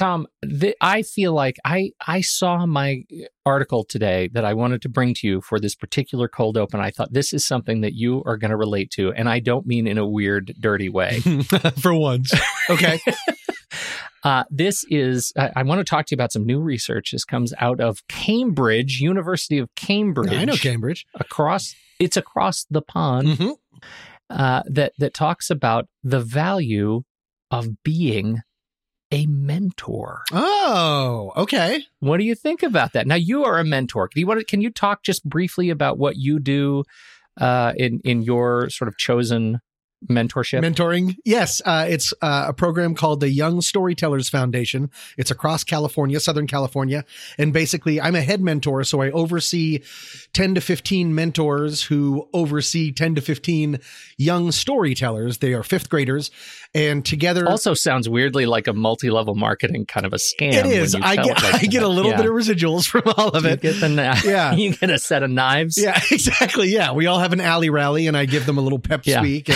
Tom, th- I feel like I I saw my article today that I wanted to bring to you for this particular cold open. I thought this is something that you are going to relate to, and I don't mean in a weird, dirty way. for once. Okay. Uh, this is, I, I want to talk to you about some new research. This comes out of Cambridge, University of Cambridge. I know Cambridge. Across, it's across the pond Mhm. uh, that that talks about the value of being a mentor. Oh, okay. What do you think about that? Now you are a mentor. Can you want to, can you talk just briefly about what you do uh, in in your sort of chosen mentorship? Mentoring. Yes. Uh, it's uh, a program called the Young Storytellers Foundation. It's across California, Southern California. And basically, I'm a head mentor. So I oversee 10 to 15 mentors who oversee 10 to 15 young storytellers. They are fifth graders. And together. also sounds weirdly like a multi-level marketing kind of a scam. it is. you I get, like I get a little Yeah. bit of residuals from all of You it. get the kni- Yeah. you get a set of knives. Yeah, exactly. Yeah, we all have an alley rally, and I give them a little pep Yeah. speak.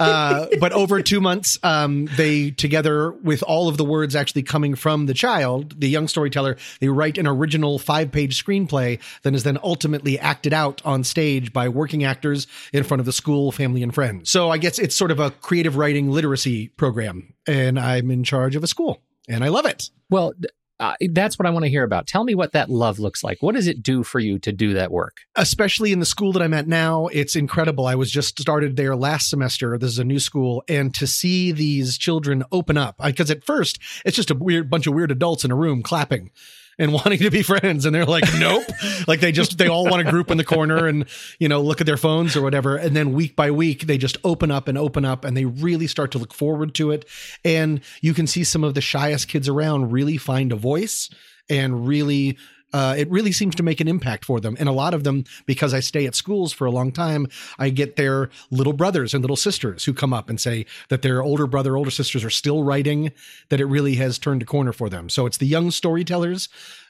Uh, but over two months, um, they together with all of the words actually coming from the child, the young storyteller, they write an original five-page screenplay that is then ultimately acted out on stage by working actors in front of the school, family, and friends. So I guess it's sort of a creative writing literacy program, and I'm in charge of a school, and I love it. Well, uh, that's what I want to hear about. Tell me what that love looks like. What does it do for you to do that work? especially in the school that I'm at now, it's incredible. I was just started there last semester. This is a new school, and to see these children open up, because at first it's just a weird bunch of weird adults in a room clapping and wanting to be friends, and they're like, nope, like they just they all want to group in the corner and you know look at their phones or whatever, and then week by week they just open up and open up, and they really start to look forward to it, and you can see some of the shyest kids around really find a voice and really uh, it really seems to make an impact for them. And a lot of them, because I stay at schools for a long time, I get their little brothers and little sisters who come up and say that their older brother, older sisters are still writing, that it really has turned a corner for them. So it's the Young Storytellers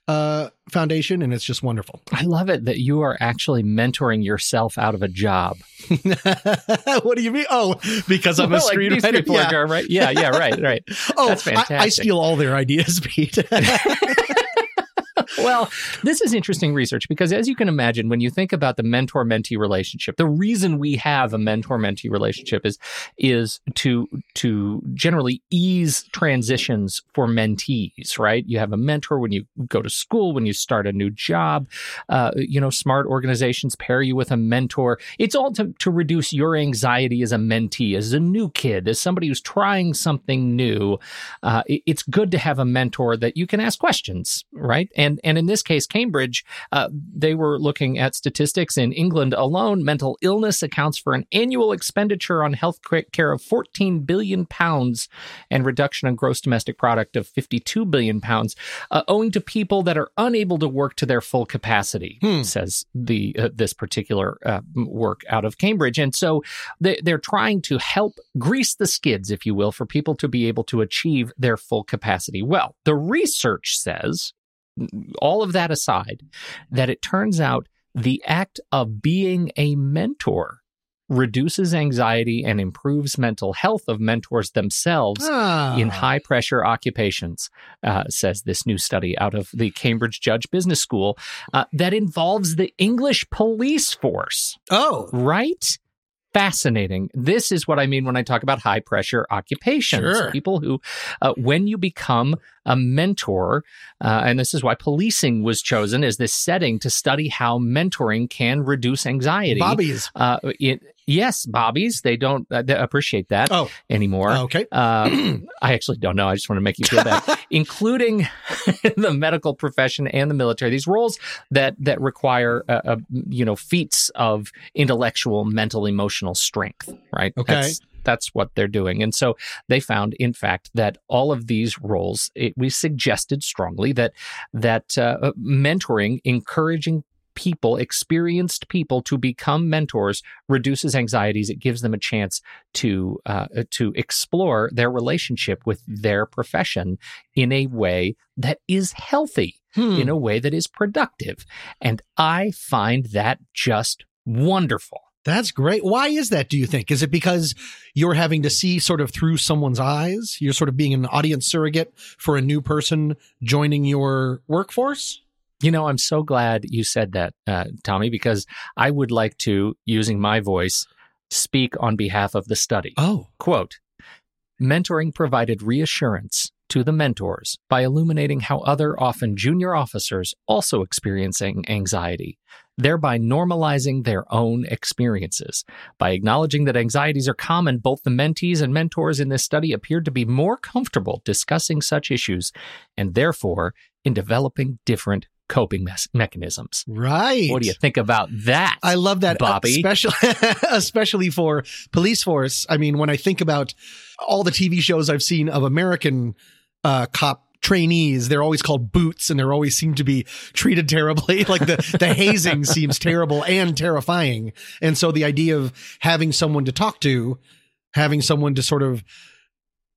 uh, Foundation, and it's just wonderful. I love it that you are actually mentoring yourself out of a job. what do you mean? Oh, because I'm a Well, like, these screenwriter. people Yeah. right? Yeah, yeah, right, right. Oh, That's I, I steal all their ideas, Pete. Well, this is interesting research because, as you can imagine, when you think about the mentor mentee relationship, the reason we have a mentor mentee relationship is is to to generally ease transitions for mentees. Right? You have a mentor when you go to school, when you start a new job. Uh, you know, smart organizations pair you with a mentor. It's all to to reduce your anxiety as a mentee, as a new kid, as somebody who's trying something new. Uh, it- it's good to have a mentor that you can ask questions, right? And and in this case, Cambridge, uh, they were looking at statistics in England alone. Mental illness accounts for an annual expenditure on health care of 14 billion pounds and reduction in gross domestic product of 52 billion pounds, uh, owing to people that are unable to work to their full capacity, Hmm. says the uh, this particular uh, work out of Cambridge. And so they, they're trying to help grease the skids, if you will, for people to be able to achieve their full capacity. Well, the research says, all of that aside, that it turns out the act of being a mentor reduces anxiety and improves mental health of mentors themselves Ah. in high pressure occupations, uh, says this new study out of the Cambridge Judge Business School uh, that involves the English police force. Oh, Right? Fascinating. This is what I mean when I talk about high pressure occupations. Sure. People who, uh, when you become a mentor, uh, and this is why policing was chosen as this setting to study how mentoring can reduce anxiety. Bobby's. Uh, it, yes, Bobbies. They don't uh, they appreciate that Oh, anymore. okay. Uh, I actually don't know. I just want to make you feel bad, including the medical profession and the military. These roles that that require, uh, uh, you know, feats of intellectual, mental, emotional strength. Right. Okay. That's, that's what they're doing, and so they found, in fact, that all of these roles, it, we suggested strongly that that uh, mentoring, encouraging people, experienced people, to become mentors reduces anxieties. It gives them a chance to uh, to explore their relationship with their profession in a way that is healthy, Hmm. in a way that is productive, and I find that just wonderful. That's great. Why is that, do you think? Is it because you're having to see sort of through someone's eyes? You're sort of being an audience surrogate for a new person joining your workforce? You know, I'm so glad you said that, uh, Tommy, because I would like to, using my voice, speak on behalf of the study. Oh. Quote Mentoring provided reassurance to the mentors by illuminating how other, often junior officers, also experiencing anxiety, thereby normalizing their own experiences. By acknowledging that anxieties are common, both the mentees and mentors in this study appeared to be more comfortable discussing such issues and therefore in developing different coping mes- mechanisms. Right. What do you think about that? I love that, uh, Bobby? especially especially for police force. I mean, when I think about all the TV shows I've seen of American uh, cop trainees, they're always called boots, and they're always seem to be treated terribly. like the the hazing seems terrible and terrifying, and so the idea of having someone to talk to, having someone to sort of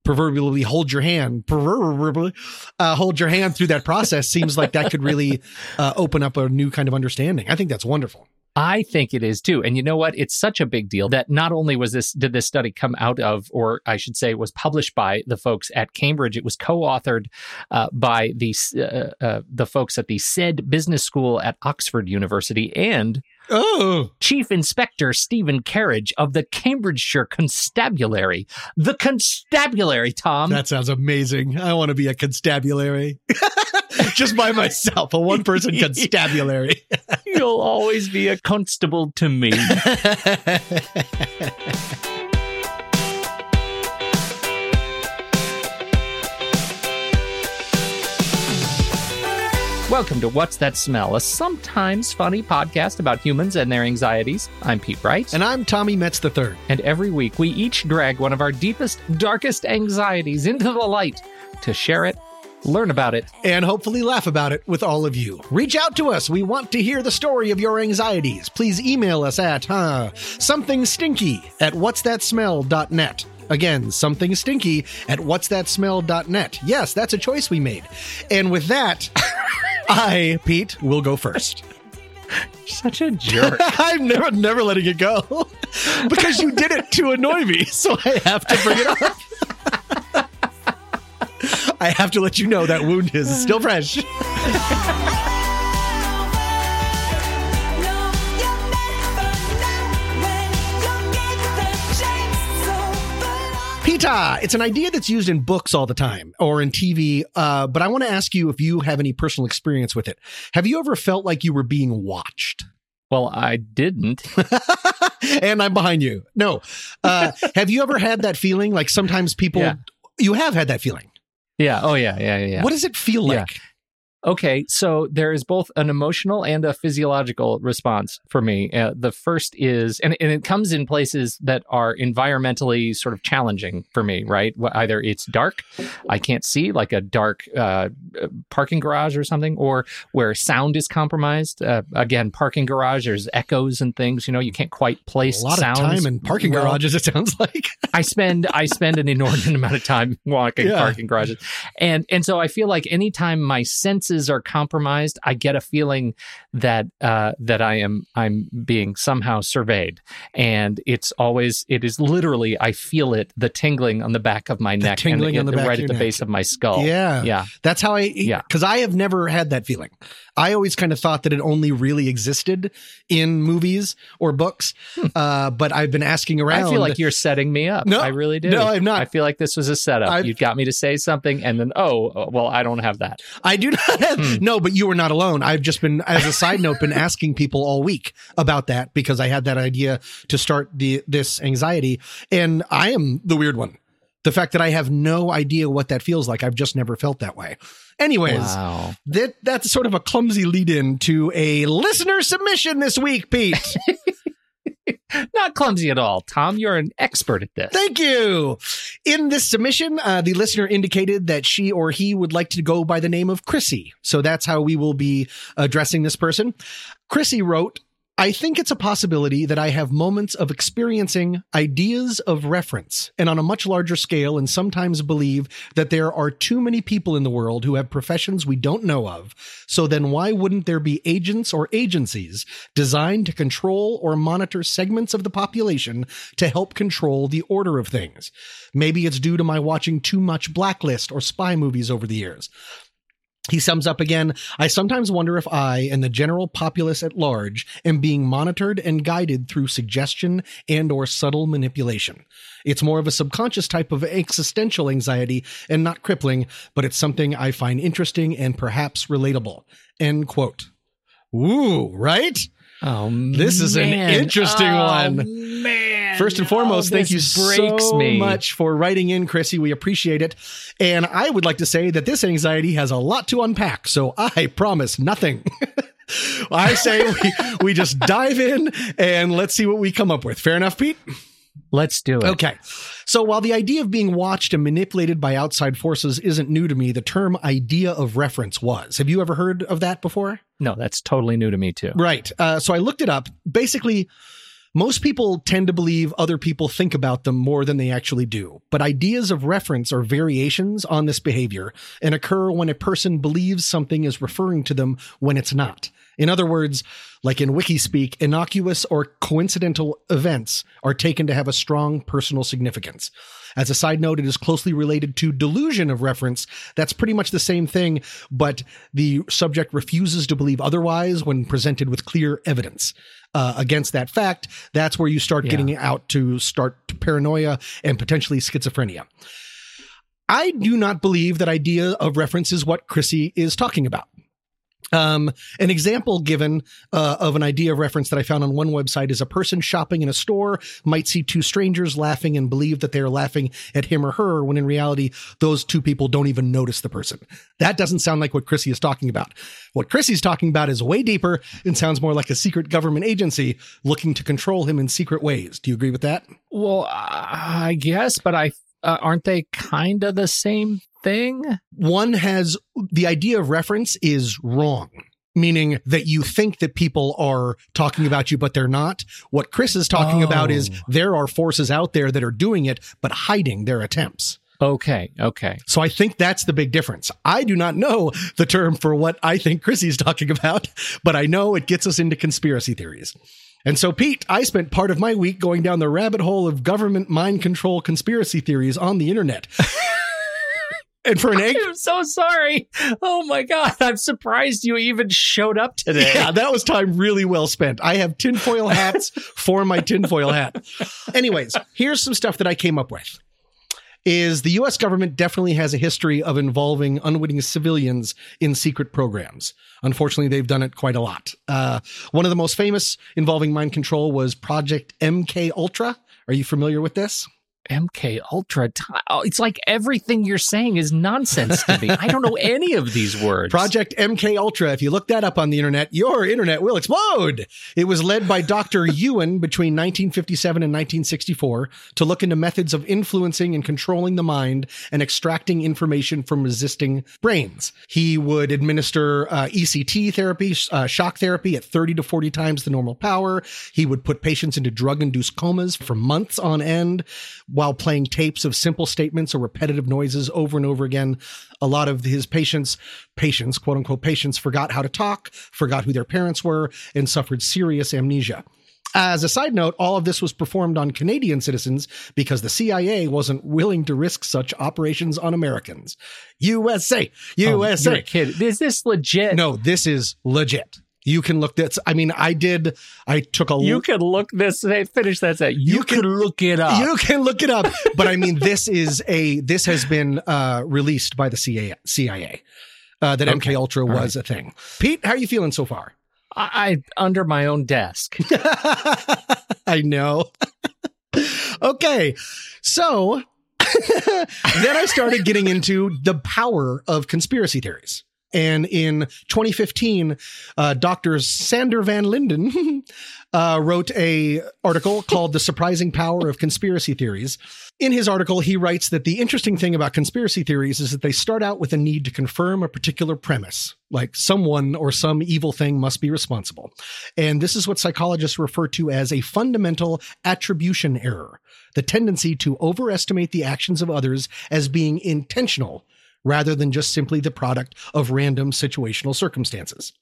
proverbially hold your hand, proverbially uh, hold your hand through that process seems like that could really uh, open up a new kind of understanding. I think that's wonderful. I think it is too. And you know what? It's such a big deal that not only was this did this study come out of, or I should say, was published by the folks at Cambridge. It was co-authored uh, by the uh, uh, the folks at the Saïd business school at Oxford University and Oh, Chief Inspector Stephen Carriage of the Cambridgeshire Constabulary. The Constabulary, Tom. that sounds amazing. I want to be a constabulary. Just by myself, a one person constabulary. You'll always be a constable to me. Welcome to What's That Smell, a sometimes funny podcast about humans and their anxieties. I'm Pete Bright. and I'm Tommy Metz III. And every week, we each drag one of our deepest, darkest anxieties into the light to share it, learn about it, and hopefully laugh about it with all of you. Reach out to us. We want to hear the story of your anxieties. Please email us at uh, something stinky at what'sthatsmell.net. Again, something stinky at what'sthatsmell.net. Yes, that's a choice we made. And with that, I, Pete, will go first. such a jerk. I'm never, never letting it go because you did it to annoy me, so I have to bring it up. I have to let you know that wound is still fresh. Pita, it's an idea that's used in books all the time or in TV, uh, but I want to ask you if you have any personal experience with it. Have you ever felt like you were being watched? Well, I didn't. and I'm behind you. No. Uh, have you ever had that feeling? Like sometimes people, Yeah. you have had that feeling. Yeah. Oh, yeah. Yeah. Yeah. What does it feel Yeah. Okay, so there is both an emotional and a physiological response for me. Uh, the first is, and, and it comes in places that are environmentally sort of challenging for me, right? Either it's dark, I can't see, like a dark uh, uh, parking garage or something, or where sound is compromised. Uh, again, parking garage, there's echoes and things. You know, you can't quite place A lot of time in parking well. garages, it sounds like. I spend I spend an inordinate amount of time walking Yeah. parking garages, and and so I feel like anytime my senses are compromised, I get a feeling that uh, that I am I'm being somehow surveyed, and it's always it is literally I feel it the tingling on the back of my The neck, tingling and on the back right at the neck. base of my skull. Yeah. yeah. That's how I, Yeah. because I have never had that feeling. I always kind of thought that it only really existed in movies or books. Uh, but I've been asking around. Hmm. I feel like you're setting me up. No, I really do. no, I'm not. I feel like this was a setup. I've- you got me to say something, and then oh, well, I don't have that. I do not Hmm. no, but you were not alone. I've just been, as a side note, been asking people all week about that because I had that idea to start the, this anxiety. And I am the weird one. The fact that I have no idea what that feels like. I've just never felt that way. Anyways, Wow. that that's sort of a clumsy lead in to a listener submission this week, Pete. Not clumsy at all. Tom, you're an expert at this. Thank you. In this submission, uh, the listener indicated that she or he would like to go by the name of Chrissy. So that's how we will be addressing this person. Chrissy wrote, I think it's a possibility that I have moments of experiencing ideas of reference and on a much larger scale, and sometimes believe that there are too many people in the world who have professions we don't know of. So then why wouldn't there be agents or agencies designed to control or monitor segments of the population to help control the order of things? Maybe it's due to my watching too much Blacklist or spy movies over the years. He sums up again, I sometimes wonder if I and the general populace at large am being monitored and guided through suggestion and or subtle manipulation. It's more of a subconscious type of existential anxiety and not crippling, but it's something I find interesting and perhaps relatable. End quote. Ooh, right? Oh, This is an interesting Oh, one. Man, First and foremost, Oh, thank you breaks so me. much for writing in, Chrissy. We appreciate it. And I would like to say that this anxiety has a lot to unpack, so I promise nothing. I say we, we just dive in and let's see what we come up with. Fair enough, Pete? Let's do it. Okay. So while the idea of being watched and manipulated by outside forces isn't new to me, the term idea of reference was. Have you ever heard of that before? No, that's totally new to me too. Right. Uh, so I looked it up. Basically, most people tend to believe other people think about them more than they actually do. But ideas of reference are variations on this behavior and occur when a person believes something is referring to them when it's not. In other words, like in Wikispeak, innocuous or coincidental events are taken to have a strong personal significance. As a side note, it is closely related to delusion of reference. That's pretty much the same thing, but the subject refuses to believe otherwise when presented with clear evidence. Uh, against that fact, that's where you start Yeah. getting out to start paranoia and potentially schizophrenia. I do not believe that idea of reference is what Chrissy is talking about. Um, an example given uh, of an idea of reference that I found on one website is a person shopping in a store might see two strangers laughing and believe that they're laughing at him or her when in reality, those two people don't even notice the person. That doesn't sound like what Chrissy is talking about. What Chrissy's talking about is way deeper and sounds more like a secret government agency looking to control him in secret ways. Do you agree with that? Well, I guess, but I uh, aren't they kind of the same thing? one has the idea of reference is wrong meaning that you think that people are talking about you but they're not what chris is talking about is Oh. there are forces out there that are doing it but hiding their attempts Okay, okay. so i think that's the big difference i do not know the term for what i think chrissy's talking about but i know it gets us into conspiracy theories and so, Pete, I spent part of my week going down the rabbit hole of government mind control conspiracy theories on the internet. And for an egg, I'm so sorry. Oh my god, I'm surprised you even showed up today. Yeah, that was time really well spent. I have tinfoil hats for my tinfoil hat. Anyways, here's some stuff that I came up with. Is the US government definitely has a history of involving unwitting civilians in secret programs. Unfortunately, they've done it quite a lot. Uh, one of the most famous involving mind control was Project MK Ultra. Are you familiar with this? MK Ultra. oh, It's like everything you're saying is nonsense to me. I don't know any of these words. Project MK Ultra. If you look that up on the internet, your internet will explode. It was led by Dr. Ewen between 1957 and 1964 to look into methods of influencing and controlling the mind and extracting information from resisting brains. He would administer uh, ECT therapy, uh, shock therapy at 30 to 40 times the normal power. He would put patients into drug induced comas for months on end while playing tapes of simple statements or repetitive noises over and over again. A lot of his patients, patients, quote unquote, patients forgot how to talk, forgot who their parents were, and suffered serious amnesia. As a side note, all of this was performed on Canadian citizens because the CIA wasn't willing to risk such operations on Americans. USA, Oh, USA. a kid. Is this legit? no, this is legit. You can look this. I mean, I did. I took a. You can look this. Hey, finish that. Set. You, You can- can look it up. You can look it up, but I mean, this is a this has been uh, released by the CIA. CIA uh, that Okay. MK Ultra All was a thing. Pete, how are you feeling so far? I, I under my own desk. I know. okay, so then I started getting into the power of conspiracy theories. And in 2015, uh, Dr. Sander Van Linden uh, wrote a article called "The Surprising Power of Conspiracy Theories." In his article, he writes that the interesting thing about conspiracy theories is that they start out with a need to confirm a particular premise, like someone or some evil thing must be responsible. And this is what psychologists refer to as a fundamental attribution error, the tendency to overestimate the actions of others as being intentional rather than just simply the product of random situational circumstances.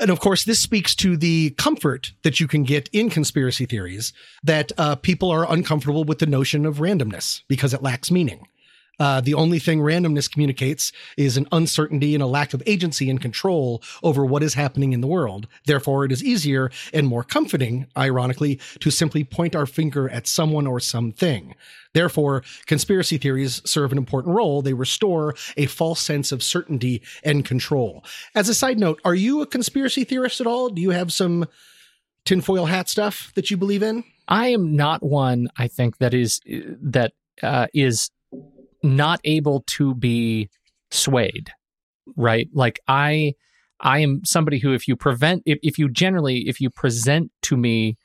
And of course, this speaks to the comfort that you can get in conspiracy theories that uh, people are uncomfortable with the notion of randomness because it lacks meaning. Uh, the only thing randomness communicates is an uncertainty and a lack of agency and control over what is happening in the world. Therefore, it is easier and more comforting, ironically, to simply point our finger at someone or something. Therefore, conspiracy theories serve an important role. They restore a false sense of certainty and control. As a side note, are you a conspiracy theorist at all? Do you have some tinfoil hat stuff that you believe in? I am not one. I think that is that uh, is not able to be swayed, right? Like I, I am somebody who, if you prevent, if, if you generally, if you present to me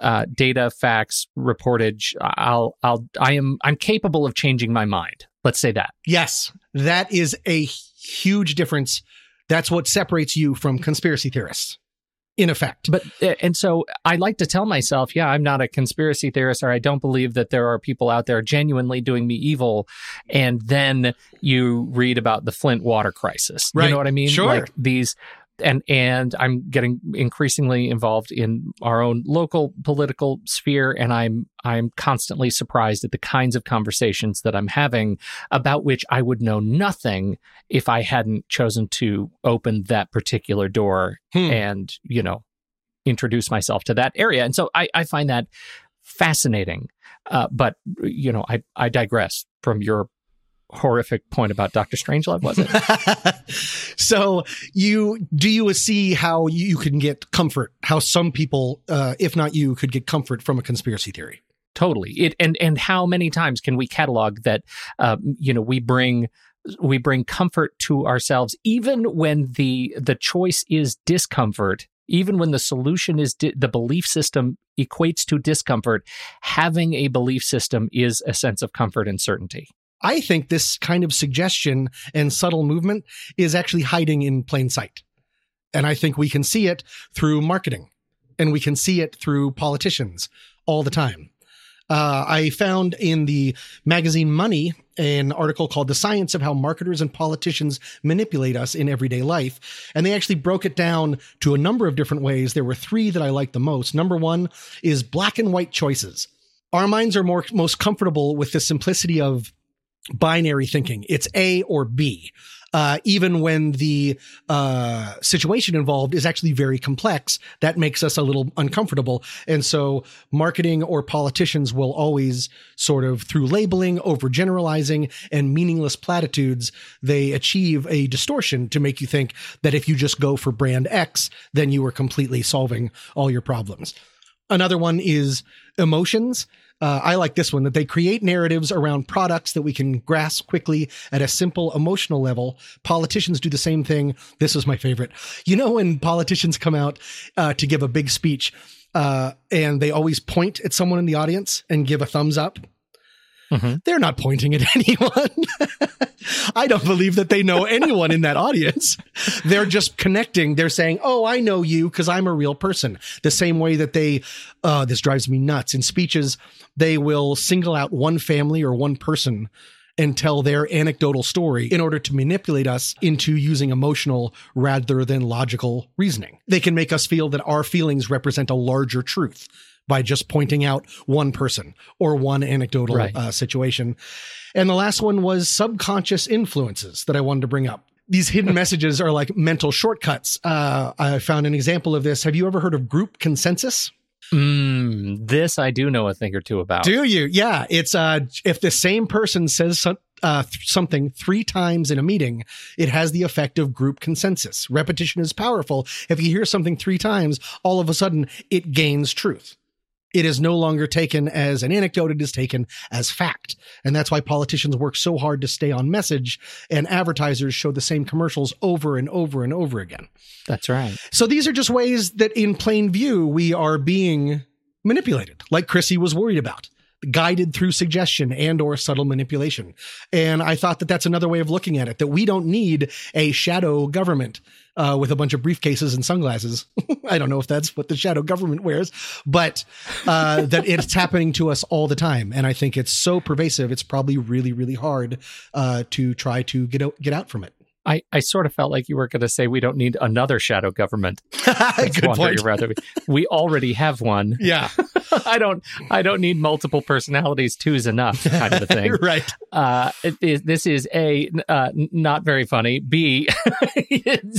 uh, data, facts, reportage, I'll, I'll, I am, I'm capable of changing my mind. Let's say that. Yes, that is a huge difference. That's what separates you from conspiracy theorists in effect. But uh, and so I like to tell myself, yeah, I'm not a conspiracy theorist, or I don't believe that there are people out there genuinely doing me evil. And then you read about the Flint water crisis. Right. You know what I mean? Sure. Like these and and I'm getting increasingly involved in our own local political sphere, and I'm I'm constantly surprised at the kinds of conversations that I'm having about which I would know nothing if I hadn't chosen to open that particular door hmm. and you know introduce myself to that area. And so I, I find that fascinating. Uh, but you know, I I digress from your horrific point about Doctor Strangelove, was it? so you do you see how you can get comfort? How some people, uh, if not you, could get comfort from a conspiracy theory? Totally. It and and how many times can we catalog that? Uh, you know, we bring we bring comfort to ourselves even when the the choice is discomfort even when the solution is di- the belief system equates to discomfort having a belief system is a sense of comfort and certainty I think this kind of suggestion and subtle movement is actually hiding in plain sight. And I think we can see it through marketing and we can see it through politicians all the time. Uh, I found in the magazine Money an article called The Science of How Marketers and Politicians Manipulate Us in Everyday Life. And they actually broke it down to a number of different ways. There were three that I liked the most. Number one is black and white choices. Our minds are more most comfortable with the simplicity of binary thinking. It's A or B. Uh, even when the uh, situation involved is actually very complex, that makes us a little uncomfortable. And so, marketing or politicians will always sort of, through labeling, overgeneralizing, and meaningless platitudes, they achieve a distortion to make you think that if you just go for brand X, then you are completely solving all your problems. Another one is emotions. Uh, I like this one that they create narratives around products that we can grasp quickly at a simple emotional level. Politicians do the same thing. This is my favorite. You know, when politicians come out uh, to give a big speech uh, and they always point at someone in the audience and give a thumbs up. Mm-hmm. They're not pointing at anyone. I don't believe that they know anyone in that audience. They're just connecting. They're saying, Oh, I know you because I'm a real person. The same way that they, uh, this drives me nuts. In speeches, they will single out one family or one person and tell their anecdotal story in order to manipulate us into using emotional rather than logical reasoning. They can make us feel that our feelings represent a larger truth by just pointing out one person or one anecdotal right. uh, situation. And the last one was subconscious influences that I wanted to bring up. These hidden messages are like mental shortcuts. Uh, I found an example of this. Have you ever heard of group consensus? Mm, this I do know a thing or two about. Do you? Yeah, it's uh, if the same person says some, uh, th- something three times in a meeting, it has the effect of group consensus. Repetition is powerful. If you hear something three times, all of a sudden it gains truth it is no longer taken as an anecdote. It is taken as fact. And that's why politicians work so hard to stay on message and advertisers show the same commercials over and over and over again. That's right. So these are just ways that in plain view, we are being manipulated, like Chrissy was worried about guided through suggestion and or subtle manipulation. And I thought that that's another way of looking at it, that we don't need a shadow government uh, with a bunch of briefcases and sunglasses. I don't know if that's what the shadow government wears, but uh, that it's happening to us all the time. And I think it's so pervasive, it's probably really, really hard uh, to try to get out, get out from it. I, I sort of felt like you were going to say we don't need another shadow government. Good point. Rather, we already have one. Yeah, I don't I don't need multiple personalities. Two's enough, kind of a thing. right. Uh, this is a uh, not very funny. B,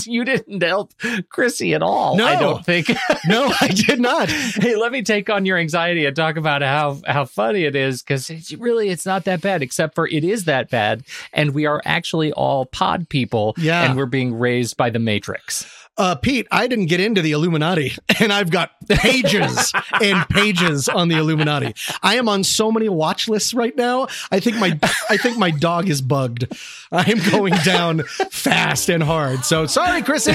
you didn't help Chrissy at all. No, I don't think. no, I did not. hey, let me take on your anxiety and talk about how how funny it is because really it's not that bad, except for it is that bad, and we are actually all pod people people. Yeah. And we're being raised by the Matrix. Uh, Pete, I didn't get into the Illuminati, and I've got pages and pages on the Illuminati. I am on so many watch lists right now. I think my I think my dog is bugged. I am going down fast and hard. So sorry, Chrissy.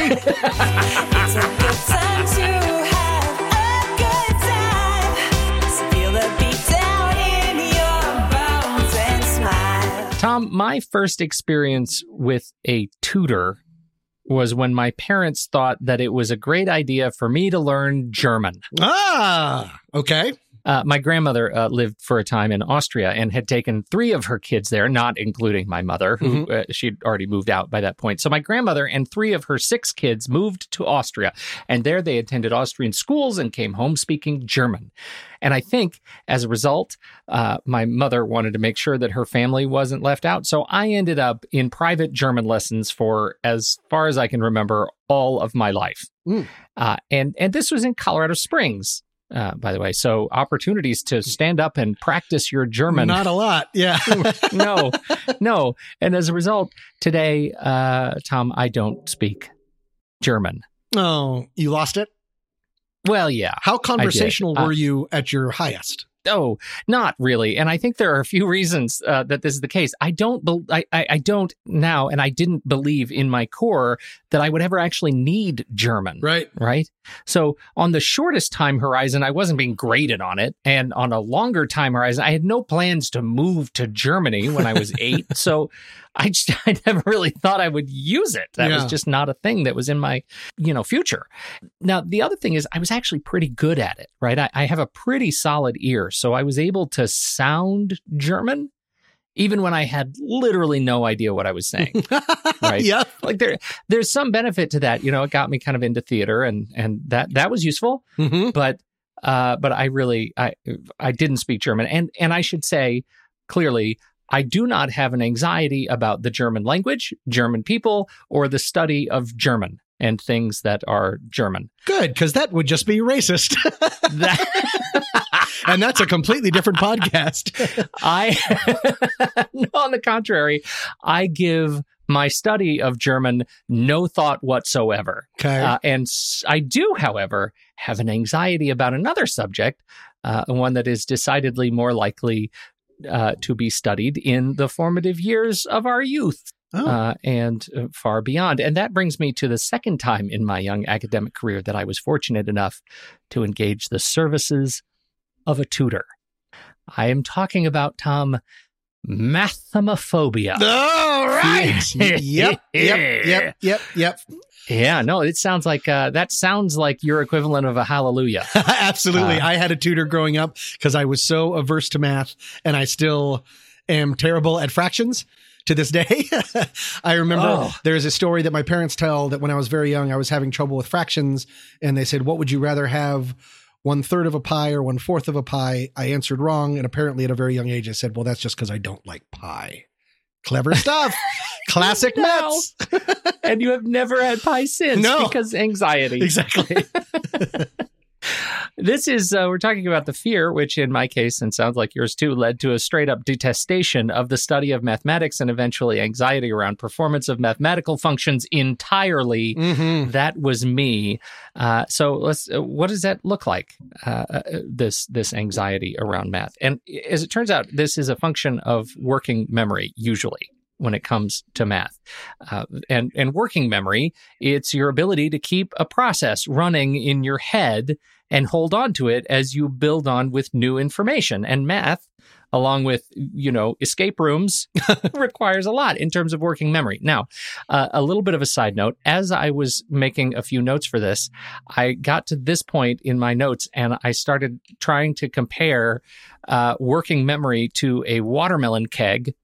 Tom, my first experience with a tutor was when my parents thought that it was a great idea for me to learn German. Ah, okay. Uh, my grandmother uh, lived for a time in Austria and had taken three of her kids there, not including my mother, who mm-hmm. uh, she'd already moved out by that point. So my grandmother and three of her six kids moved to Austria, and there they attended Austrian schools and came home speaking German. And I think as a result, uh, my mother wanted to make sure that her family wasn't left out. So I ended up in private German lessons for as far as I can remember all of my life. Mm. Uh, and and this was in Colorado Springs, uh, by the way. So opportunities to stand up and practice your German. Not a lot. Yeah. no, no. And as a result, today, uh, Tom, I don't speak German. Oh, you lost it? Well, yeah. How conversational uh, were you at your highest? Oh, not really. And I think there are a few reasons uh, that this is the case. I don't, be- I, I, I, don't now, and I didn't believe in my core that I would ever actually need German. Right. Right. So on the shortest time horizon, I wasn't being graded on it. And on a longer time horizon, I had no plans to move to Germany when I was eight. so I just, I never really thought I would use it. That yeah. was just not a thing that was in my, you know, future. Now, the other thing is I was actually pretty good at it, right? I, I have a pretty solid ear. So I was able to sound German even when I had literally no idea what I was saying. Right. yeah. Like there there's some benefit to that. You know, it got me kind of into theater and and that that was useful. Mm-hmm. But uh but I really I I didn't speak German. And and I should say clearly I do not have an anxiety about the German language, German people, or the study of German and things that are German. Good, because that would just be racist. and that's a completely different podcast. I, no, on the contrary, I give my study of German no thought whatsoever. Okay. Uh, and I do, however, have an anxiety about another subject, uh, one that is decidedly more likely uh, to be studied in the formative years of our youth. Oh. Uh, and uh, far beyond. And that brings me to the second time in my young academic career that I was fortunate enough to engage the services of a tutor. I am talking about Tom Mathemophobia. All right. yep. Yep. Yep. Yep. Yep. Yeah, no, it sounds like uh, that sounds like your equivalent of a hallelujah. Absolutely. Uh, I had a tutor growing up because I was so averse to math and I still am terrible at fractions to this day. I remember oh. there's a story that my parents tell that when I was very young, I was having trouble with fractions and they said, What would you rather have? one third of a pie or one fourth of a pie. I answered wrong. And apparently at a very young age, I said, well, that's just because I don't like pie. Clever stuff. Classic no. and you have never had pie since no. because anxiety. Exactly. this is uh, we're talking about the fear, which in my case and sounds like yours too, led to a straight up detestation of the study of mathematics and eventually anxiety around performance of mathematical functions entirely. Mm-hmm. That was me. Uh, so let's. Uh, what does that look like? Uh, uh, this this anxiety around math, and as it turns out, this is a function of working memory usually when it comes to math. Uh, and, and working memory, it's your ability to keep a process running in your head and hold on to it as you build on with new information. And math, along with, you know, escape rooms, requires a lot in terms of working memory. Now, uh, a little bit of a side note as I was making a few notes for this, I got to this point in my notes and I started trying to compare uh, working memory to a watermelon keg.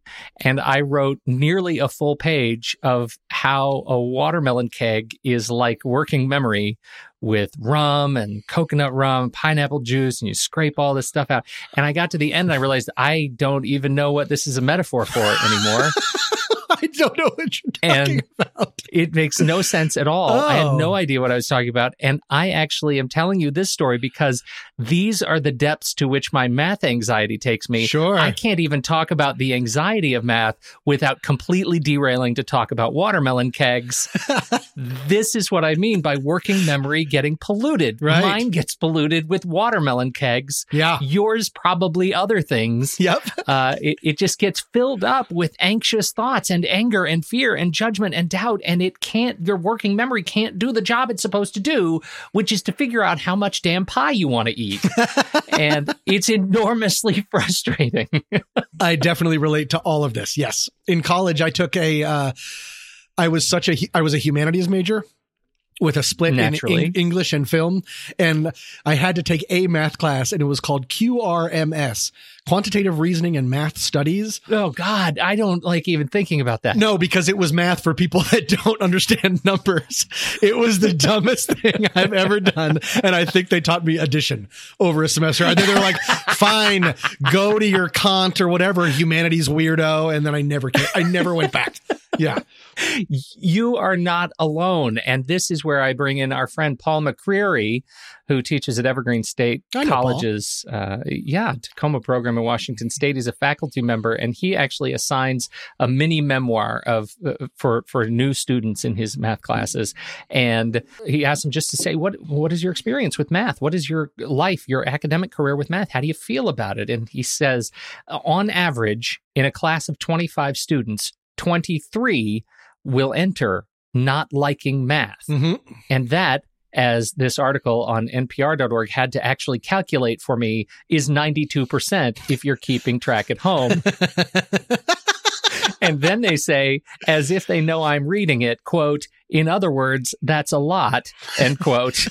And I wrote nearly a full page of how a watermelon keg is like working memory with rum and coconut rum, pineapple juice, and you scrape all this stuff out. And I got to the end and I realized I don't even know what this is a metaphor for anymore. I don't know what you're talking And- about. It makes no sense at all. I had no Oh. idea what I was talking about. And I actually am telling you this story because these are the depths to which my math anxiety takes me. Sure. I can't even talk about the anxiety of math without completely derailing to talk about watermelon kegs. this is what I mean by working memory getting polluted. Right. Mine gets polluted with watermelon kegs. yeah. Yours probably other things. Yep. Uh, it, it just gets filled up with anxious thoughts and anger and fear and judgment and doubt. And it can't, your working memory can't do the job it's supposed to do, which is to figure out how much damn pie you want to eat. and it's enormously frustrating. I definitely relate to all of this. Yes. In college, I took a, uh, I was such a, I was a humanities major with a split in, Naturally. in English and film. And I had to take a math class and it was called QRMS, Quantitative Reasoning and Math Studies. oh God, I don't like even thinking about that. No, because it was math for people that don't understand numbers. It was the dumbest thing I've ever done. And I think they taught me addition over a semester. I think they were like, fine, go to your Kant or whatever humanities weirdo. And then I never, came, I never went back. Yeah. You are not alone. And this is where I bring in our friend Paul McCreary, who teaches at Evergreen State. College's, uh, yeah, Tacoma program in Washington State. He's a faculty member, and he actually assigns a mini memoir of uh, for for new students in his math classes. And he asks them just to say, what what is your experience with math? What is your life, your academic career with math? How do you feel about it? And he says, on average, in a class of twenty five students, twenty three will enter not liking math. hmm And that, as this article on npr.org had to actually calculate for me, is 92% if you're keeping track at home. and then they say, as if they know I'm reading it, quote, in other words, that's a lot, end quote.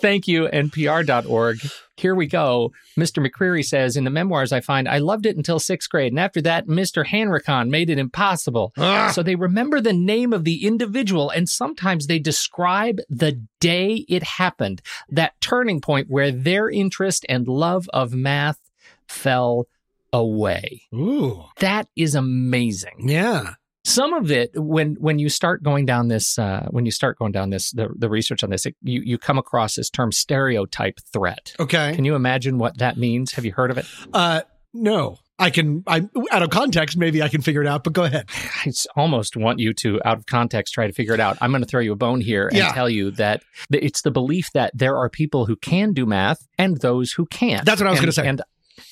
Thank you, npr.org. Here we go. Mr. McCreary says, in the memoirs I find, I loved it until sixth grade. And after that, Mr. Hanricon made it impossible. Ah. So they remember the name of the individual and sometimes they describe the day it happened, that turning point where their interest and love of math fell away. Ooh. That is amazing. Yeah. Some of it, when when you start going down this, uh, when you start going down this, the, the research on this, it, you you come across this term stereotype threat. Okay. Can you imagine what that means? Have you heard of it? Uh, no, I can, I, out of context, maybe I can figure it out, but go ahead. I almost want you to, out of context, try to figure it out. I'm going to throw you a bone here and Yeah. tell you that it's the belief that there are people who can do math and those who can't. That's what I was gonna say. And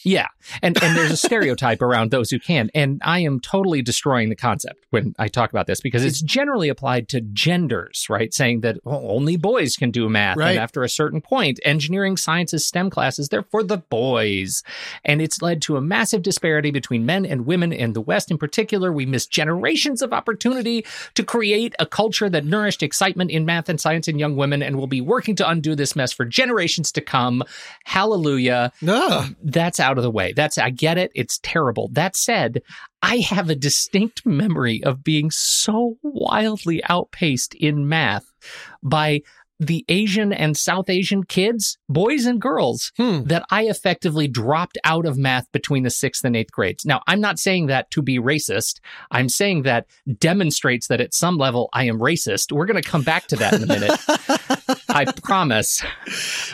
yeah, and and there's a stereotype around those who can, and I am totally destroying the concept when I talk about this because it's generally applied to genders, right? Saying that well, only boys can do math, Right. and after a certain point, engineering, sciences, STEM classes they're for the boys, and it's led to a massive disparity between men and women in the West. In particular, we miss generations of opportunity to create a culture that nourished excitement in math and science in young women, and we'll be working to undo this mess for generations to come. Hallelujah No. that's out of the way. That's I get it. It's terrible. That said, I have a distinct memory of being so wildly outpaced in math by the Asian and South Asian kids, boys and girls, Hmm. that I effectively dropped out of math between the sixth and eighth grades. Now, I'm not saying that to be racist. I'm saying that demonstrates that at some level I am racist. We're going to come back to that in a minute. I promise.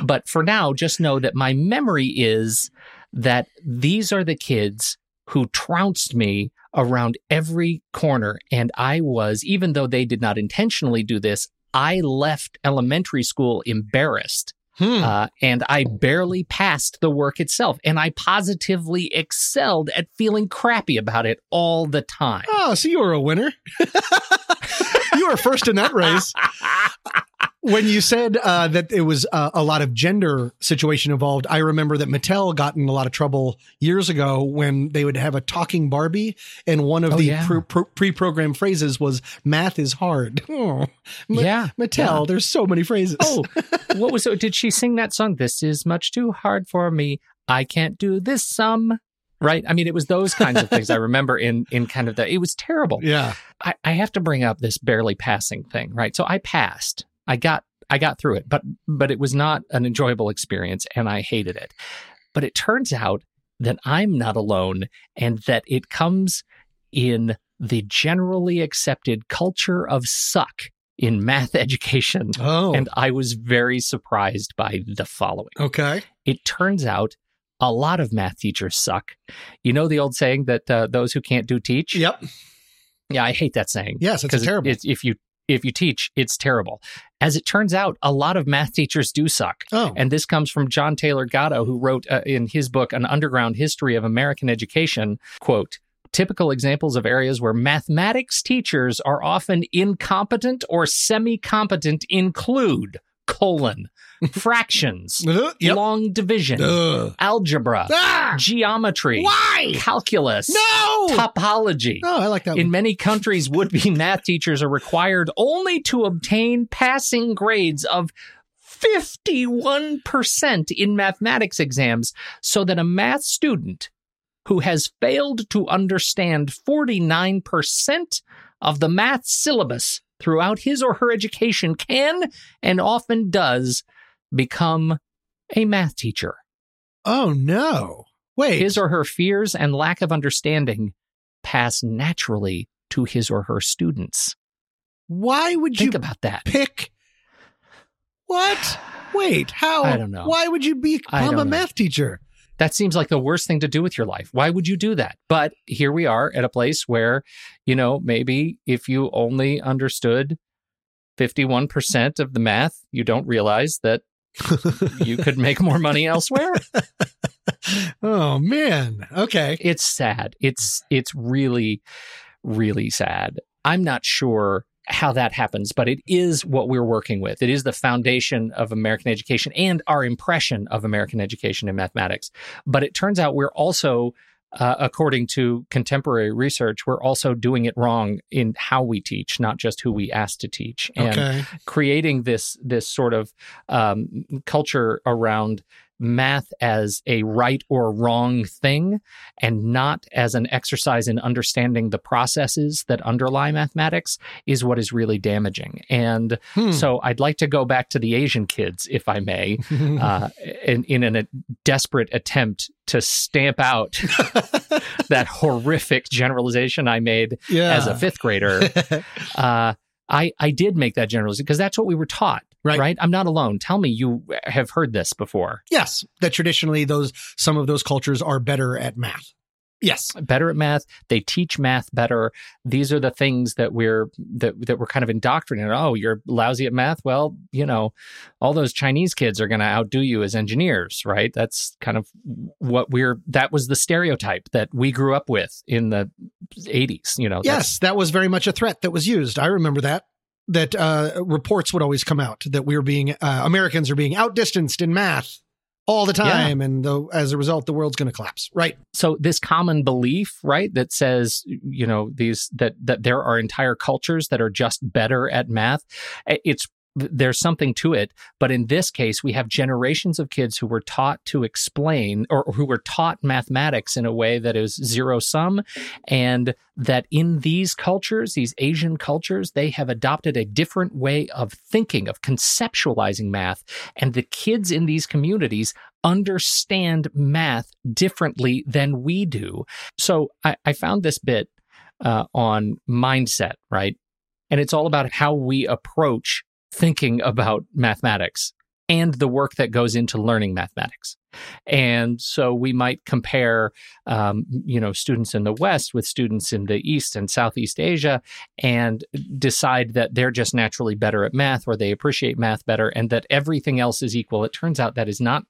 But for now, just know that my memory is that these are the kids who trounced me around every corner. And I was, even though they did not intentionally do this, I left elementary school embarrassed. Hmm. Uh, and I barely passed the work itself. And I positively excelled at feeling crappy about it all the time. oh, so you were a winner. you were first in that race. when you said uh, that it was uh, a lot of gender situation involved, I remember that Mattel got in a lot of trouble years ago when they would have a talking Barbie, and one of Oh, the yeah. pre- pre-programmed phrases was "math is hard." Oh, Ma- yeah. Mattel. yeah. There's so many phrases. Oh, what was it? Did she sing that song? This is much too hard for me. I can't do this sum. Right. I mean, it was those kinds of things I remember in in kind of the. It was terrible. yeah. I, I have to bring up this barely passing thing, right? So I passed. I got I got through it, but but it was not an enjoyable experience and I hated it. But it turns out that I'm not alone and that it comes in the generally accepted culture of suck in math education. Oh. And I was very surprised by the following. okay. It turns out a lot of math teachers suck. You know the old saying that uh, those who can't do teach? Yep. Yeah, I hate that saying Yes, it's terrible. it's, if you if you teach, it's terrible. As it turns out, a lot of math teachers do suck. oh. And this comes from John Taylor Gatto, who wrote uh, in his book, An Underground History of American Education, quote, typical examples of areas where mathematics teachers are often incompetent or semi-competent include colon, fractions, Uh, yep. long division, Ugh. algebra, Ah! geometry, Why? calculus, No. topology. Oh, I like that. In one. many countries, would be math teachers are required only to obtain passing grades of 51% in mathematics exams, so that a math student who has failed to understand 49% of the math syllabus throughout his or her education can and often does become a math teacher. Oh no. Wait. His or her fears and lack of understanding pass naturally to his or her students. why would Think you about that. pick what? Wait, how? I don't know. Why would you become a know. math teacher? That seems like the worst thing to do with your life. Why would you do that? But here we are at a place where, you know, maybe if you only understood 51% of the math, you don't realize that you could make more money elsewhere. oh man. Okay. It's sad. It's it's really really sad. I'm not sure how that happens, but it is what we're working with. It is the foundation of American education and our impression of American education in mathematics. But it turns out we're also uh, according to contemporary research, we're also doing it wrong in how we teach, not just who we ask to teach. And Okay. creating this this sort of um, culture around math as a right or wrong thing and not as an exercise in understanding the processes that underlie mathematics is what is really damaging and Hmm. so i'd like to go back to the asian kids if i may uh, in, in a desperate attempt to stamp out that horrific generalization i made yeah. as a fifth grader uh, I I did make that generalization because that's what we were taught. Right. Right. I'm not alone. Tell me you have heard this before. yes, that traditionally those some of those cultures are better at math. Yes. Better at math. They teach math better. These are the things that we're that that we're kind of indoctrinated. Oh, you're lousy at math. Well, you know, all those Chinese kids are going to outdo you as engineers, right? That's kind of what we're. That was the stereotype that we grew up with in the 80s. You know. Yes, that was very much a threat that was used. I remember that. That uh, reports would always come out that we were being uh, Americans are being outdistanced in math all the time, and though as a result, the world's going to collapse. Right? so this common belief right that says you know these that that there are entire cultures that are just better at math eh, it's there's something to it but in this case we have generations of kids who were taught to explain or who were taught mathematics in a way that is zero sum and that in these cultures these asian cultures they have adopted a different way of thinking of conceptualizing math and the kids in these communities understand math differently than we do. So I, I found this bit uh, on mindset, right? And it's all about how we approach thinking about mathematics and the work that goes into learning mathematics. And so we might compare, um, you know, students in the West with students in the East and Southeast Asia and decide that they're just naturally better at math or they appreciate math better and that everything else is equal. It turns out that is not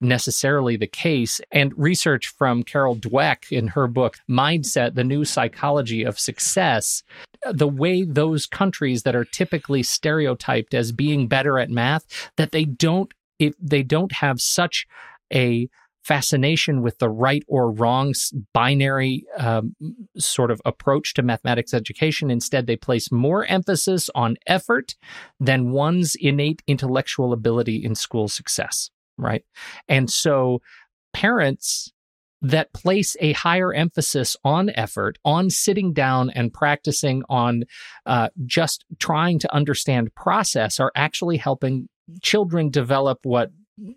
necessarily the case. And research from Carol Dweck in her book, Mindset, The New Psychology of Success, the way those countries that are typically stereotyped as being better at math, that they don't if they don't have such a fascination with the right or wrong binary um, sort of approach to mathematics education. Instead, they place more emphasis on effort than one's innate intellectual ability in school success, right? And so parents that place a higher emphasis on effort, on sitting down and practicing, on uh, just trying to understand process, are actually helping children develop what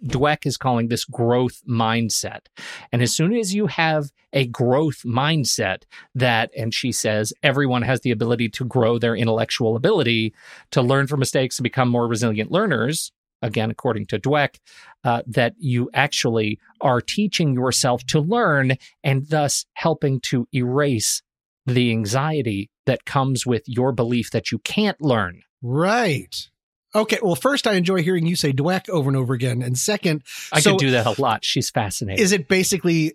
Dweck is calling this growth mindset. And as soon as you have a growth mindset that, and she says, everyone has the ability to grow their intellectual ability, to learn from mistakes, to become more resilient learners, again, according to Dweck, uh, that you actually are teaching yourself to learn and thus helping to erase the anxiety that comes with your belief that you can't learn. Right. Okay, well, first, I enjoy hearing you say Dweck over and over again, and second, I so could do that a lot. She's fascinating. Is it basically?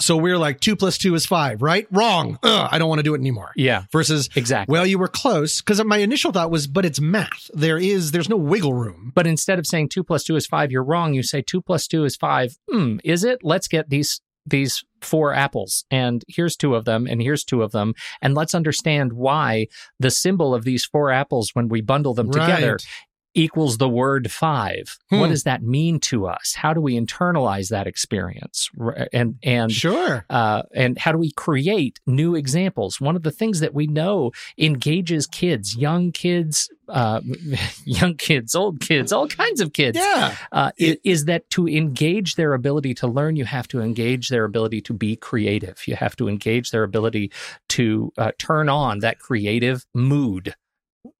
So we're like two plus two is five, right? Wrong. Ugh, I don't want to do it anymore. Yeah. Versus exactly. Well, you were close because my initial thought was, but it's math. There is there's no wiggle room. But instead of saying two plus two is five, you're wrong. You say two plus two is five. Hmm, is it? Let's get these these four apples and here's two of them and here's two of them and let's understand why the symbol of these four apples when we bundle them Right. together equals the word five Hmm. what does that mean to us how do we internalize that experience and and Sure. uh, and how do we create new examples? One of the things that we know engages kids, young kids, uh, young kids, old kids, all kinds of kids, Yeah. uh, i- is that to engage their ability to learn, you have to engage their ability to be creative. You have to engage their ability to uh, turn on that creative mood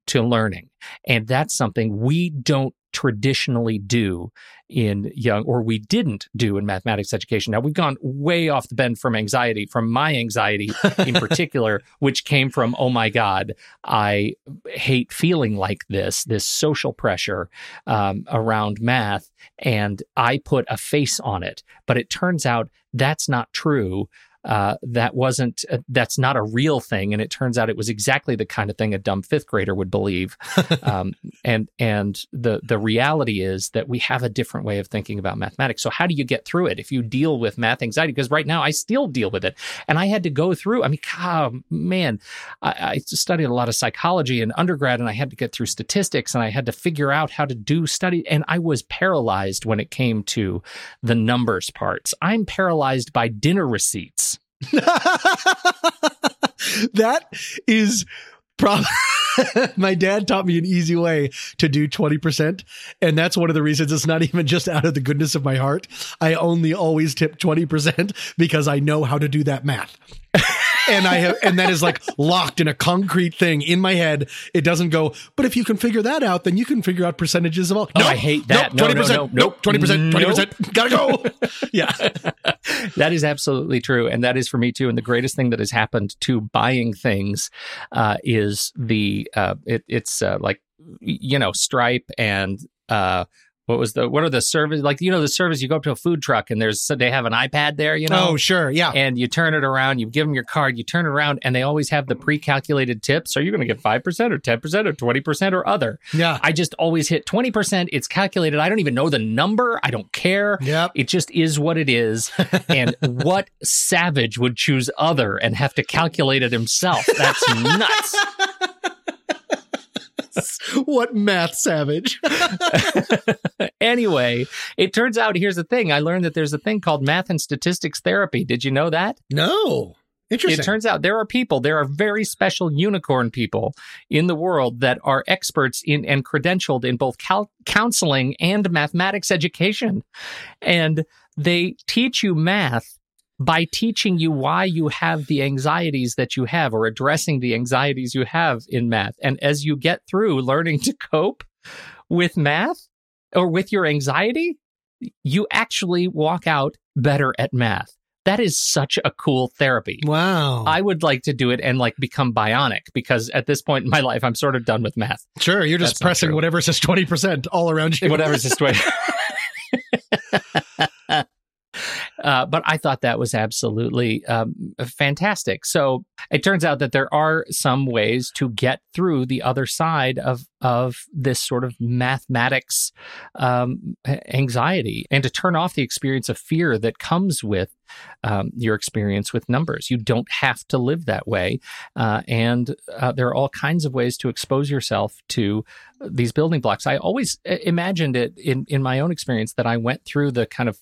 to learning. And that's something we don't traditionally do in young, or we didn't do in mathematics education. Now, we've gone way off the bend from anxiety, from my anxiety in particular, which came from, oh my God, I hate feeling like this, this social pressure um, around math, and I put a face on it. But it turns out that's not true. Uh, that wasn't uh, that's not a real thing. And it turns out it was exactly the kind of thing a dumb fifth grader would believe. Um, and and the the reality is that we have a different way of thinking about mathematics. So how do you get through it if you deal with math anxiety? Because right now i still deal with it. And i had to go through i mean God, man I, I studied a lot of psychology in undergrad and i had to get through statistics and i had to figure out how to do study. And i was paralyzed when it came to the numbers parts. I'm paralyzed by dinner receipts that is probably my dad taught me an easy way to do 20% and that's one of the reasons it's not even just out of the goodness of my heart. I only always tip 20% because i know how to do that math and i have and that is like locked in a concrete thing in my head. It doesn't go but if you can figure that out then you can figure out percentages of all. Oh, I hate that. No, nope, no, 20% no, nope. 20% 20% gotta go. Yeah. That is absolutely true. And that is for me too. And the greatest thing that has happened to buying things uh, is the uh, it, it's uh, like you know stripe and uh, what was the what are the service like you know the service you go up to a food truck and there's they have an ipad there you know oh sure yeah and you turn it around, you give them your card, you turn it around, and they always have the pre-calculated tips. Are you going to get five percent or ten percent or twenty percent or other? yeah I just always hit twenty percent. It's calculated. I don't even know the number. I don't care. Yep. It just is what it is. and what savage would choose other and have to calculate it himself? That's nuts. what math savage anyway, it turns out here's the thing. I learned that there's a thing called math and statistics therapy. Did you know that? no interesting It turns out there are people, there are very special unicorn people in the world that are experts in and credentialed in both cal- counseling and mathematics education. And they teach you math by teaching you why you have the anxieties that you have or addressing the anxieties you have in math. And as you get through learning to cope, with math or with your anxiety, you actually walk out better at math. That is such a cool therapy. Wow. I would like to do it and like become bionic because at this point in my life, I'm sort of done with math. sure, you're just That's pressing whatever says 20% all around you. Whatever's this way. Uh, but I thought that was absolutely um, fantastic. So it turns out that there are some ways to get through the other side of of this sort of mathematics um, anxiety and to turn off the experience of fear that comes with um, your experience with numbers. You don't have to live that way, uh, and uh, there are all kinds of ways to expose yourself to these building blocks. I always uh, imagined it in in my own experience that I went through the kind of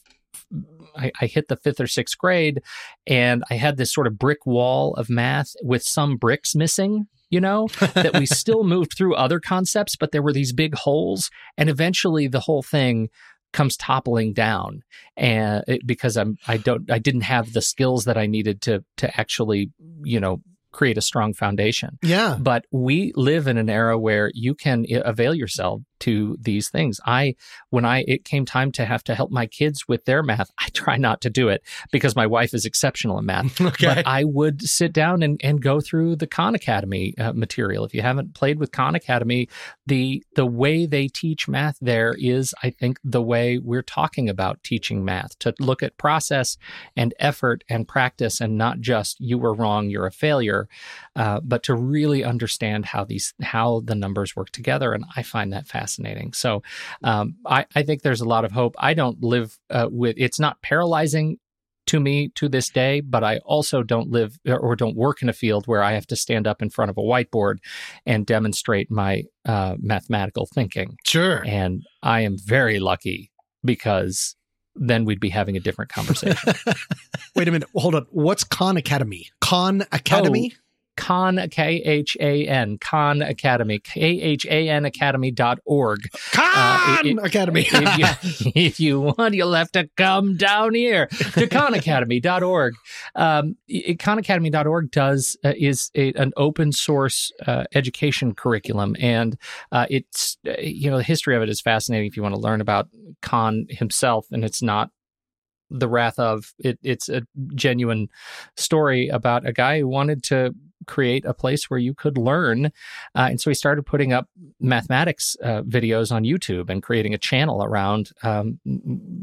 I, I, hit the fifth or sixth grade and I had this sort of brick wall of math with some bricks missing, you know, that we still moved through other concepts, but there were these big holes. And eventually the whole thing comes toppling down and it, because I'm I don't I didn't have the skills that I needed to to actually, you know, create a strong foundation. Yeah. But we live in an era where you can avail yourself to these things. I, when I, it came time to have to help my kids with their math, I try not to do it because my wife is exceptional in math. Okay. But I would sit down and, and go through the Khan Academy uh, material. If you haven't played with Khan Academy, the, the way they teach math there is, I think, the way we're talking about teaching math to look at process and effort and practice and not just you were wrong, you're a failure, uh, but to really understand how these, how the numbers work together. And I find that fascinating. So um, I, I, think there's a lot of hope. I don't live uh, with it's not paralyzing to me to this day, but I also don't live or don't work in a field where I have to stand up in front of a whiteboard and demonstrate my uh, mathematical thinking. Sure. And I am very lucky because then we'd be having a different conversation. Wait a minute. Hold on. What's Khan Academy? Khan Academy? Khan, K H A N, Khan Academy, K H A N Academy.org. Khan uh, it, Academy. if, you, if, you, want, you'll have to come down here to khanacademy.org. Um, khanacademy.org does, uh, is a, an open source uh, education curriculum. And uh, it's, you know, the history of it is fascinating if you want to learn about Khan himself. And it's not the wrath of it, it's a genuine story about a guy who wanted to create a place where you could learn uh, and so he started putting up mathematics uh, videos on youtube and creating a channel around um,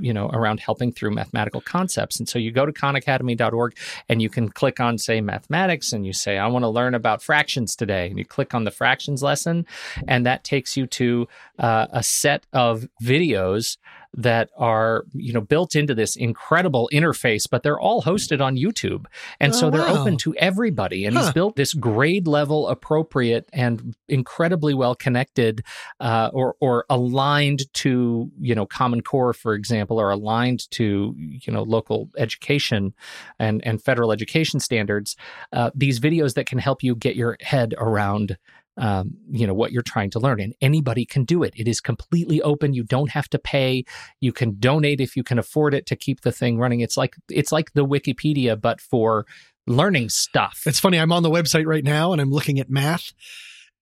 you know around helping through mathematical concepts. And so you go to khanacademy.org and you can click on say mathematics and you say i want to learn about fractions today. And you click on the fractions lesson and that takes you to uh, a set of videos that are you know built into this incredible interface but they're all hosted on youtube and oh, so they're wow. open to everybody and Huh. he's built this grade level appropriate and incredibly well connected uh, or or aligned to you know common core for example or aligned to you know local education and and federal education standards uh, these videos that can help you get your head around um, you know what you're trying to learn and anybody can do it it is completely open you don't have to pay you can donate if you can afford it to keep the thing running it's like it's like the wikipedia but for learning stuff It's funny. I'm on the website right now and I'm looking at math.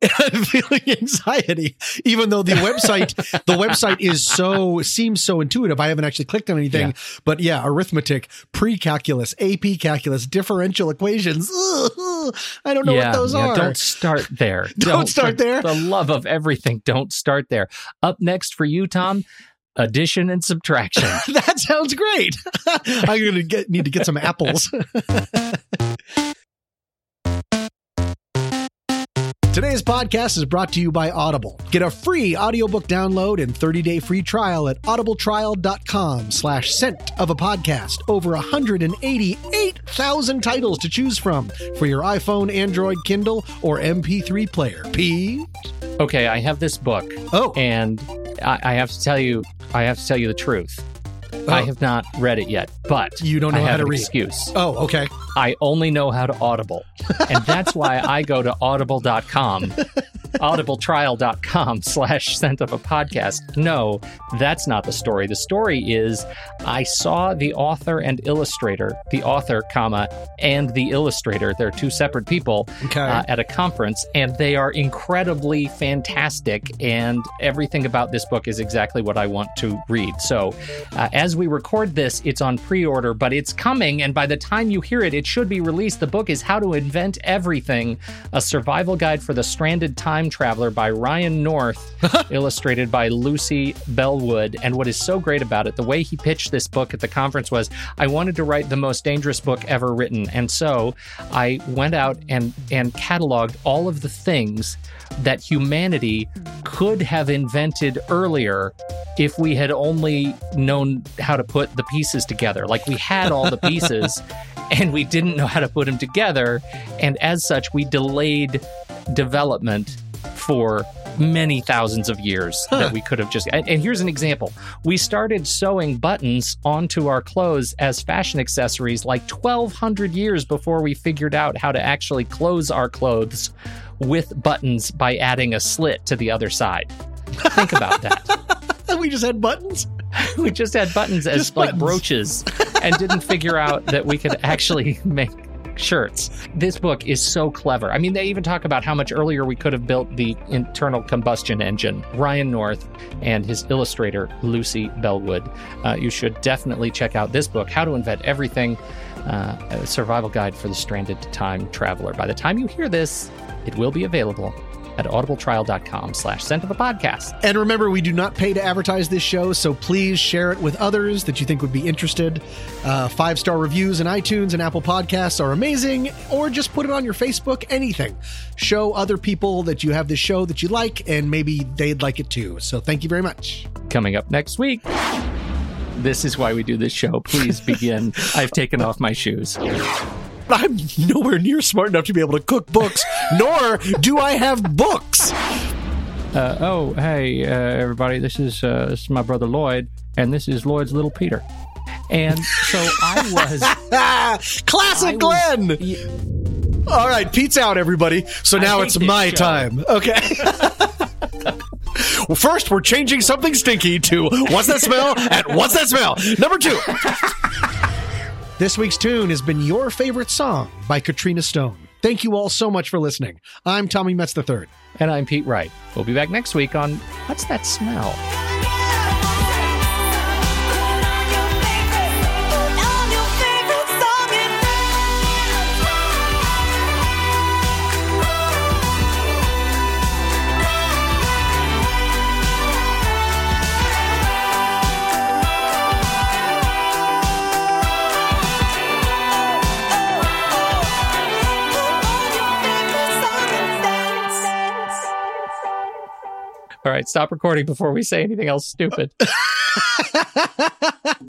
I'm feeling anxiety, even though the website the website is so seems so intuitive. I haven't actually clicked on anything, Yeah. but yeah, arithmetic, pre-calculus, AP calculus, differential equations. Ugh, I don't know what those yeah, are. Don't start there. Don't start for there. The love of everything. Don't start there. Up next for you, Tom, addition and subtraction. that sounds great. I'm gonna get need to get some apples. Today's podcast is brought to you by Audible. Get a free audiobook download and 30-day free trial at audibletrial.com slash scent of a podcast. Over 188,000 titles to choose from for your iPhone, Android, Kindle, or MP3 player. P. okay, I have this book, Oh, and I, I have to tell you, I have to tell you the truth. I Oh. have not read it yet, but you don't know I have how to an read. excuse. Oh, okay. I only know how to Audible. And that's why I go to audible.com audibletrial.com slash scent of a podcast. No, that's not the story. The story is I saw the author and illustrator, the author, comma, and the illustrator. They're two separate people Okay. uh, at a conference, and they are incredibly fantastic. And everything about this book is exactly what I want to read. So, uh, as we record this, it's on pre order, but it's coming. And by the time you hear it, it should be released. The book is How to Invent Everything A Survival Guide for the Stranded Time Traveler by Ryan North, illustrated by Lucy Bellwood. And what is so great about it, the way he pitched this book at the conference was I wanted to write the most dangerous book ever written. And so I went out and, and cataloged all of the things that humanity could have invented earlier if we had only known how to put the pieces together. Like we had all the pieces and we didn't know how to put them together. And as such, we delayed development for many thousands of years that we could have just. And, and here's an example we started sewing buttons onto our clothes as fashion accessories like 1200 years before we figured out how to actually close our clothes with buttons by adding a slit to the other side. Think about that. we just had buttons. we just had buttons as Just like buttons. brooches and didn't figure out that we could actually make shirts. This book is so clever. I mean, they even talk about how much earlier we could have built the internal combustion engine. Ryan North and his illustrator, Lucy Bellwood. Uh, you should definitely check out this book, How to Invent Everything uh, Survival Guide for the Stranded Time Traveler. By the time you hear this, it will be available at audibletrial.com slash scent of the podcast. And remember, we do not pay to advertise this show, so please share it with others that you think would be interested. Uh, Five star reviews in iTunes and Apple Podcasts are amazing, or just put it on your Facebook, anything. Show other people that you have this show that you like, and maybe they'd like it too. So thank you very much. coming up next week. This is why we do this show. Please begin. I've taken off my shoes. I'm nowhere near smart enough to be able to cook books, nor do I have books. Uh, oh, hey, uh, everybody. This is uh, this is my brother Lloyd, and this is Lloyd's little Peter. And so I was. Classic I was- Glenn. All right, Pete's out, everybody. So now it's my show. time. Okay. well, first we're changing something stinky to what's that smell and what's that smell. Number two. This week's tune has been your favorite song by Katrina Stone. Thank you all so much for listening. I'm Tommy Metz III. And I'm Pete Wright. We'll be back next week on What's That Smell? All right, stop recording before we say anything else stupid.